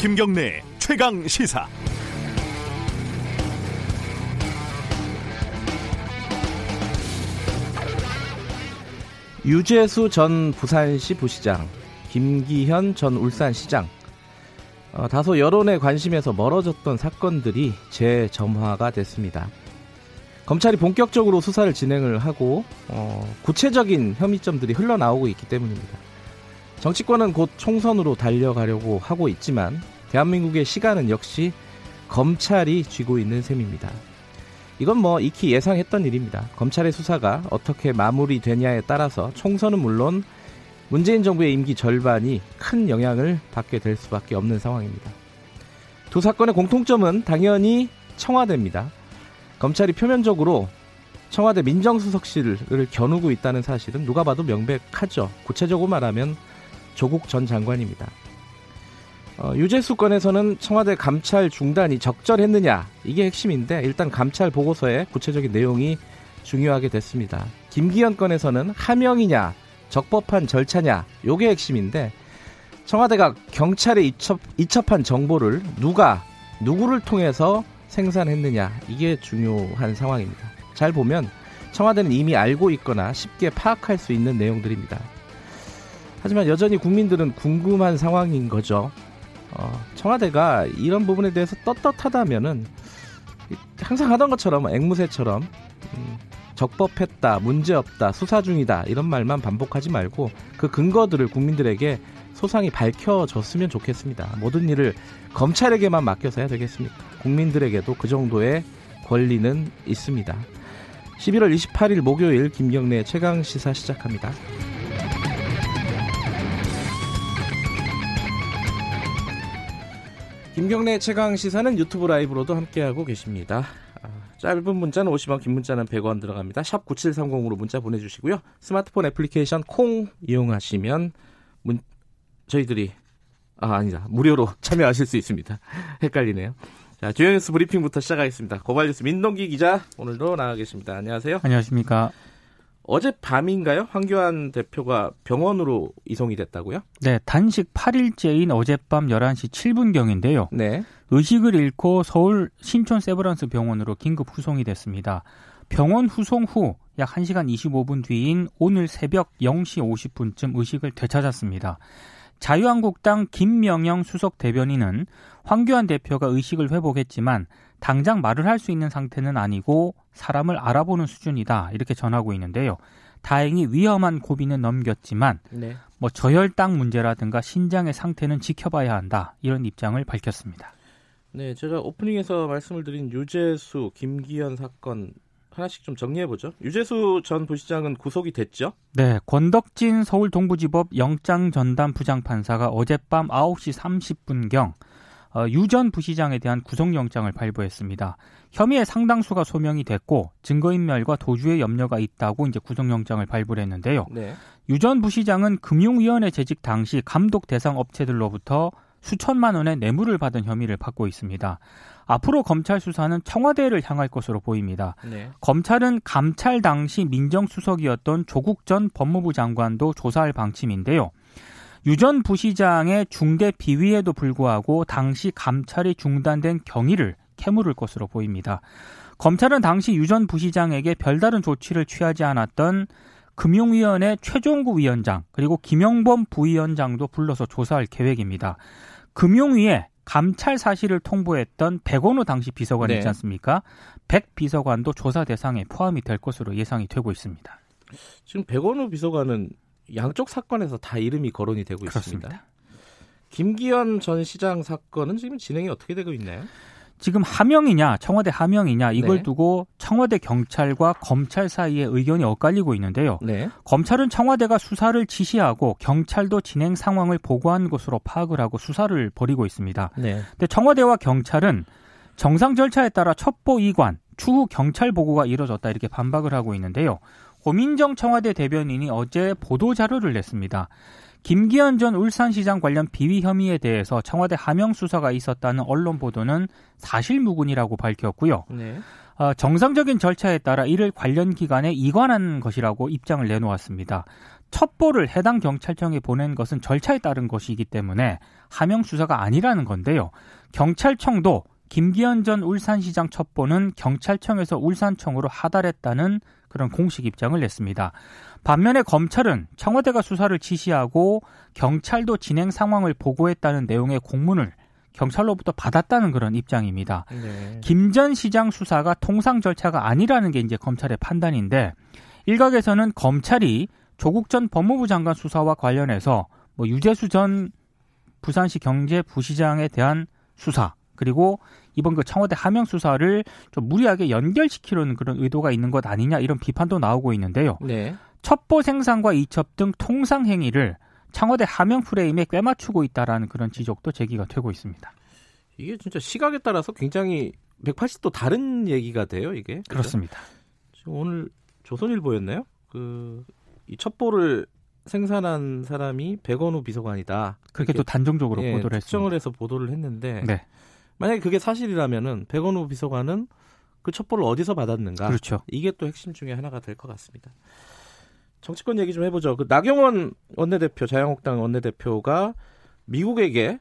김경래 최강 시사. 유재수 전 부산시 부시장, 김기현 전 울산시장, 어, 다소 여론의 관심에서 멀어졌던 사건들이 재점화가 됐습니다. 검찰이 본격적으로 수사를 진행을 하고 어, 구체적인 혐의점들이 흘러나오고 있기 때문입니다. 정치권은 곧 총선으로 달려가려고 하고 있지만 대한민국의 시간은 역시 검찰이 쥐고 있는 셈입니다. 이건 뭐 익히 예상했던 일입니다. 검찰의 수사가 어떻게 마무리되냐에 따라서 총선은 물론 문재인 정부의 임기 절반이 큰 영향을 받게 될 수밖에 없는 상황입니다. 두 사건의 공통점은 당연히 청와대입니다. 검찰이 표면적으로 청와대 민정수석실을 겨누고 있다는 사실은 누가 봐도 명백하죠. 구체적으로 말하면 조국 전 장관입니다. 어, 유재수 건에서는 청와대 감찰 중단이 적절했느냐 이게 핵심인데 일단 감찰 보고서에 구체적인 내용이 중요하게 됐습니다. 김기현 건에서는 하명이냐 적법한 절차냐 요게 핵심인데 청와대가 경찰에 이첩, 이첩한 정보를 누가 누구를 통해서 생산했느냐 이게 중요한 상황입니다. 잘 보면 청와대는 이미 알고 있거나 쉽게 파악할 수 있는 내용들입니다. 하지만 여전히 국민들은 궁금한 상황인 거죠. 어, 청와대가 이런 부분에 대해서 떳떳하다면은 항상 하던 것처럼 앵무새처럼 음, 적법했다, 문제없다, 수사 중이다 이런 말만 반복하지 말고 그 근거들을 국민들에게 소상히 밝혀졌으면 좋겠습니다. 모든 일을 검찰에게만 맡겨서 해야 되겠습니까? 국민들에게도 그 정도의 권리는 있습니다. 11월 28일 목요일 김경래 최강 시사 시작합니다. 김경래 최강 시사는 유튜브 라이브로도 함께하고 계십니다. 아, 짧은 문자는 50원, 긴 문자는 100원 들어갑니다. 샵 9730으로 문자 보내주시고요. 스마트폰 애플리케이션 콩 이용하시면 문, 저희들이 아 아니다 무료로 참여하실 수 있습니다. 헷갈리네요. 자 주요 뉴스 브리핑부터 시작하겠습니다. 고발 뉴스 민동기 기자 오늘도 나와 계십니다. 안녕하세요. 안녕하십니까. 어젯밤인가요? 황교안 대표가 병원으로 이송이 됐다고요? 네, 단식 8일째인 어젯밤 11시 7분경인데요. 네. 의식을 잃고 서울 신촌 세브란스 병원으로 긴급 후송이 됐습니다. 병원 후송 후 약 1시간 25분 뒤인 오늘 새벽 0시 50분쯤 의식을 되찾았습니다. 자유한국당 김명영 수석 대변인은 황교안 대표가 의식을 회복했지만 당장 말을 할 수 있는 상태는 아니고 사람을 알아보는 수준이다 이렇게 전하고 있는데요. 다행히 위험한 고비는 넘겼지만 네. 뭐 저혈당 문제라든가 신장의 상태는 지켜봐야 한다 이런 입장을 밝혔습니다. 네, 제가 오프닝에서 말씀을 드린 유재수, 김기현 사건 하나씩 좀 정리해 보죠. 유재수 전 부시장은 구속이 됐죠? 네, 권덕진 서울 동부지법 영장 전담 부장판사가 어젯밤 9시 30분경 어, 유전 부시장에 대한 구속영장을 발부했습니다. 혐의의 상당수가 소명이 됐고 증거인멸과 도주의 염려가 있다고 이제 구속영장을 발부를 했는데요. 네. 유전 부시장은 금융위원회 재직 당시 감독 대상 업체들로부터 수천만 원의 뇌물을 받은 혐의를 받고 있습니다. 앞으로 검찰 수사는 청와대를 향할 것으로 보입니다. 네. 검찰은 감찰 당시 민정수석이었던 조국 전 법무부 장관도 조사할 방침인데요. 유전 부시장의 중대 비위에도 불구하고 당시 감찰이 중단된 경위를 캐물을 것으로 보입니다. 검찰은 당시 유전 부시장에게 별다른 조치를 취하지 않았던 금융위원회 최종구 위원장 그리고 김영범 부위원장도 불러서 조사할 계획입니다. 금융위에 감찰 사실을 통보했던 백원호 당시 비서관 네. 있지 않습니까? 백 비서관도 조사 대상에 포함이 될 것으로 예상이 되고 있습니다. 지금 백원호 비서관은 양쪽 사건에서 다 이름이 거론이 되고 그렇습니다. 있습니다. 김기현 전 시장 사건은 지금 진행이 어떻게 되고 있나요? 지금 하명이냐 청와대 하명이냐 이걸 네. 두고 청와대 경찰과 검찰 사이에 의견이 엇갈리고 있는데요. 네. 검찰은 청와대가 수사를 지시하고 경찰도 진행 상황을 보고한 것으로 파악을 하고 수사를 벌이고 있습니다. 네. 근데 청와대와 경찰은 정상 절차에 따라 첩보 이관, 추후 경찰 보고가 이뤄졌다 이렇게 반박을 하고 있는데요. 고민정 청와대 대변인이 어제 보도 자료를 냈습니다. 김기현 전 울산시장 관련 비위 혐의에 대해서 청와대 하명 수사가 있었다는 언론 보도는 사실무근이라고 밝혔고요. 네. 어, 정상적인 절차에 따라 이를 관련 기관에 이관한 것이라고 입장을 내놓았습니다. 첩보를 해당 경찰청에 보낸 것은 절차에 따른 것이기 때문에 하명 수사가 아니라는 건데요. 경찰청도 김기현 전 울산시장 첩보는 경찰청에서 울산청으로 하달했다는 그런 공식 입장을 냈습니다. 반면에 검찰은 청와대가 수사를 지시하고 경찰도 진행 상황을 보고했다는 내용의 공문을 경찰로부터 받았다는 그런 입장입니다. 네. 김전 시장 수사가 통상 절차가 아니라는 게 이제 검찰의 판단인데 일각에서는 검찰이 조국 전 법무부 장관 수사와 관련해서 뭐 유재수 전 부산시 경제부시장에 대한 수사 그리고 이번 그 청와대 하명 수사를 좀 무리하게 연결시키려는 그런 의도가 있는 것 아니냐 이런 비판도 나오고 있는데요. 네. 첩보 생산과 이첩 등 통상 행위를 청와대 하명 프레임에 꿰맞추고 있다라는 그런 지적도 제기가 되고 있습니다. 이게 진짜 시각에 따라서 굉장히 180도 다른 얘기가 돼요, 이게. 그렇습니다. 오늘 조선일보였나요? 그 이 첩보를 생산한 사람이 백원우 비서관이다. 그렇게 또 단정적으로 예, 보도를 특정을 해서 보도를 했는데 네. 만약에 그게 사실이라면은 백원우 비서관은 그 첩보를 어디서 받았는가? 그렇죠. 이게 또 핵심 중에 하나가 될 것 같습니다. 정치권 얘기 좀 해보죠. 그 나경원 원내대표, 자유한국당 원내대표가 미국에게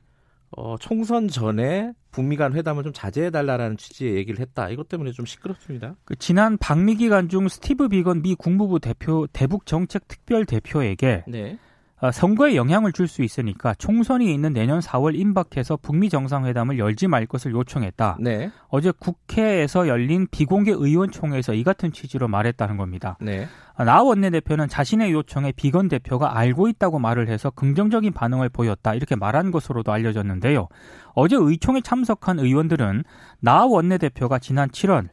어, 총선 전에 북미 간 회담을 좀 자제해달라는 취지의 얘기를 했다. 이것 때문에 좀 시끄럽습니다. 그 지난 방미 기간 중 스티브 비건 미 국무부 대표 대북 정책 특별 대표에게 네. 어, 선거에 영향을 줄 수 있으니까 총선이 있는 내년 4월 임박해서 북미 정상회담을 열지 말 것을 요청했다. 네. 어제 국회에서 열린 비공개 의원총회에서 이 같은 취지로 말했다는 겁니다. 네. 어, 나 원내대표는 자신의 요청에 비건 대표가 알고 있다고 말을 해서 긍정적인 반응을 보였다. 이렇게 말한 것으로도 알려졌는데요. 어제 의총에 참석한 의원들은 나 원내대표가 지난 7월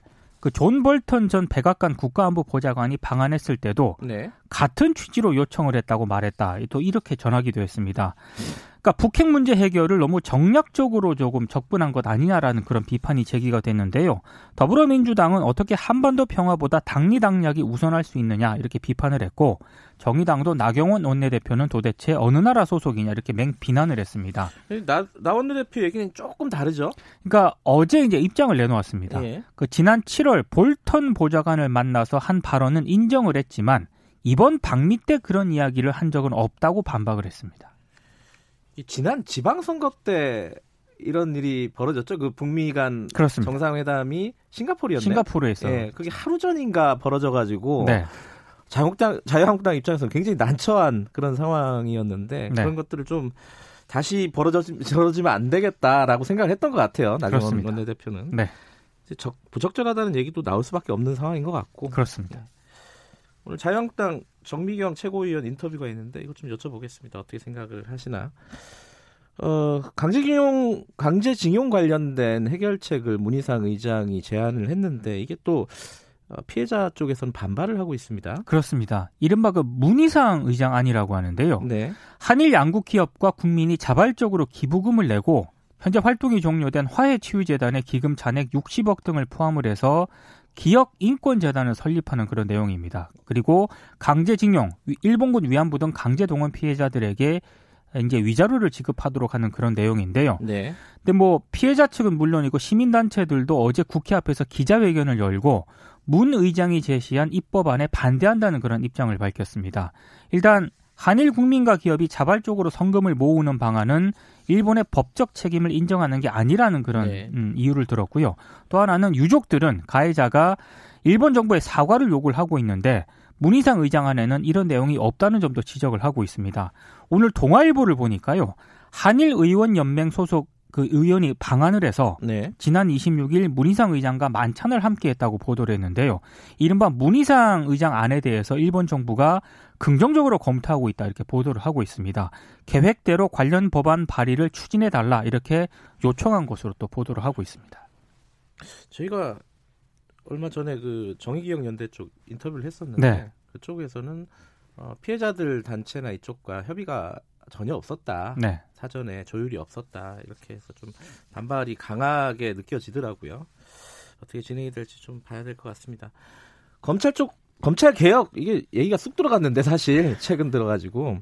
그 존 볼턴 전 백악관 국가안보 보좌관이 방한했을 때도 네. 같은 취지로 요청을 했다고 말했다. 또 이렇게 전하기도 했습니다. 그러니까 북핵 문제 해결을 너무 정략적으로 조금 접근한 것 아니냐라는 그런 비판이 제기가 됐는데요. 더불어민주당은 어떻게 한반도 평화보다 당리당략이 우선할 수 있느냐 이렇게 비판을 했고 정의당도 나경원 원내대표는 도대체 어느 나라 소속이냐 이렇게 맹 비난을 했습니다. 나, 나 원내대표 얘기는 조금 다르죠. 그러니까 어제 이제 입장을 내놓았습니다. 예. 그 지난 7월 볼턴 보좌관을 만나서 한 발언은 인정을 했지만 이번 방미 때 그런 이야기를 한 적은 없다고 반박을 했습니다. 이 지난 지방선거 때 이런 일이 벌어졌죠. 그 북미 간 그렇습니다. 정상회담이 싱가포르였네요. 싱가포르에서. 예, 그게 하루 전인가 벌어져 가지고 네. 자유한국당, 자유한국당 입장에서는 굉장히 난처한 그런 상황이었는데 네. 그런 것들을 좀 다시 벌어지, 벌어지면 안 되겠다라고 생각을 했던 것 같아요. 나경원 원내대표는. 네. 적, 부적절하다는 얘기도 나올 수밖에 없는 상황인 것 같고. 그렇습니다. 네. 오늘 자유한국당 정미경 최고위원 인터뷰가 있는데 이것 좀 여쭤보겠습니다. 어떻게 생각을 하시나? 어, 강제징용 강제징용 관련된 해결책을 문희상 의장이 제안을 했는데 이게 또 어, 피해자 쪽에서는 반발을 하고 있습니다. 그렇습니다. 이른바 그 문희상 의장 아니라고 하는데요. 네. 한일 양국 기업과 국민이 자발적으로 기부금을 내고 현재 활동이 종료된 화해치유재단의 기금 잔액 60억 등을 포함을 해서 기억 인권 재단을 설립하는 그런 내용입니다. 그리고 강제징용, 일본군 위안부 등 강제 동원 피해자들에게 이제 위자료를 지급하도록 하는 그런 내용인데요. 네. 근데 뭐 피해자 측은 물론이고 시민 단체들도 어제 국회 앞에서 기자회견을 열고 문 의장이 제시한 입법안에 반대한다는 그런 입장을 밝혔습니다. 일단 한일 국민과 기업이 자발적으로 성금을 모으는 방안은 일본의 법적 책임을 인정하는 게 아니라는 그런 네. 음, 이유를 들었고요. 또 하나는 유족들은 가해자가 일본 정부의 사과를 요구를 하고 있는데 문희상 의장 안에는 이런 내용이 없다는 점도 지적을 하고 있습니다. 오늘 동아일보를 보니까요. 한일 의원 연맹 소속 그 의원이 방한을 해서 네. 지난 26일 문희상 의장과 만찬을 함께 했다고 보도를 했는데요. 이른바 문희상 의장 안에 대해서 일본 정부가 긍정적으로 검토하고 있다 이렇게 보도를 하고 있습니다. 계획대로 관련 법안 발의를 추진해 달라 이렇게 요청한 것으로 또 보도를 하고 있습니다. 저희가 얼마 전에 그 정의기억 연대 쪽 인터뷰를 했었는데 네. 그쪽에서는 어, 피해자들 단체나 이쪽과 협의가 전혀 없었다. 네. 사전에 조율이 없었다. 이렇게 해서 좀 반발이 강하게 느껴지더라고요. 어떻게 진행이 될지 좀 봐야 될 것 같습니다. 검찰 쪽 검찰 개혁 이게 얘기가 쑥 들어갔는데 사실 최근 들어가지고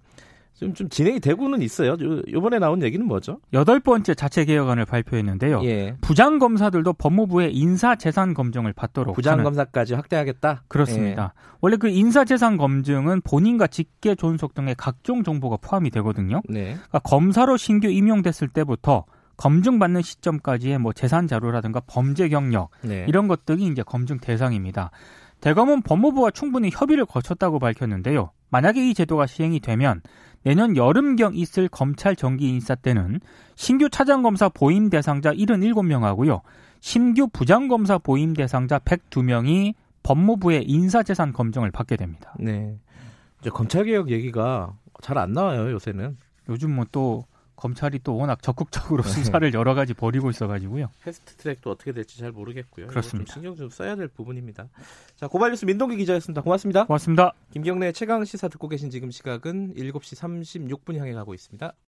지금 좀 진행이 되고는 있어요. 이번에 나온 얘기는 뭐죠? 여덟 번째 자체 개혁안을 발표했는데요. 예. 부장 검사들도 법무부의 인사 재산 검증을 받도록 부장 검사까지 확대하겠다. 그렇습니다. 예. 원래 그 인사 재산 검증은 본인과 직계 존속 등의 각종 정보가 포함이 되거든요. 네. 그러니까 검사로 신규 임용됐을 때부터 검증받는 시점까지의 뭐 재산 자료라든가 범죄 경력 네. 이런 것들이 이제 검증 대상입니다. 대검은 법무부와 충분히 협의를 거쳤다고 밝혔는데요. 만약에 이 제도가 시행이 되면 내년 여름경 있을 검찰 정기 인사 때는 신규 차장검사 보임 대상자 77명하고요. 신규 부장검사 보임 대상자 102명이 법무부의 인사재산 검증을 받게 됩니다. 네. 이제 검찰개혁 얘기가 잘 안 나와요, 요새는. 요즘 뭐 또 검찰이 또 워낙 적극적으로 네. 수사를 여러 가지 벌이고 있어가지고요. 패스트 트랙도 어떻게 될지 잘 모르겠고요. 그렇습니다. 좀 신경 좀 써야 될 부분입니다. 자, 고발뉴스 민동기 기자였습니다. 고맙습니다. 고맙습니다. 김경래 최강 시사 듣고 계신 지금 시각은 7시 36분 향해 가고 있습니다.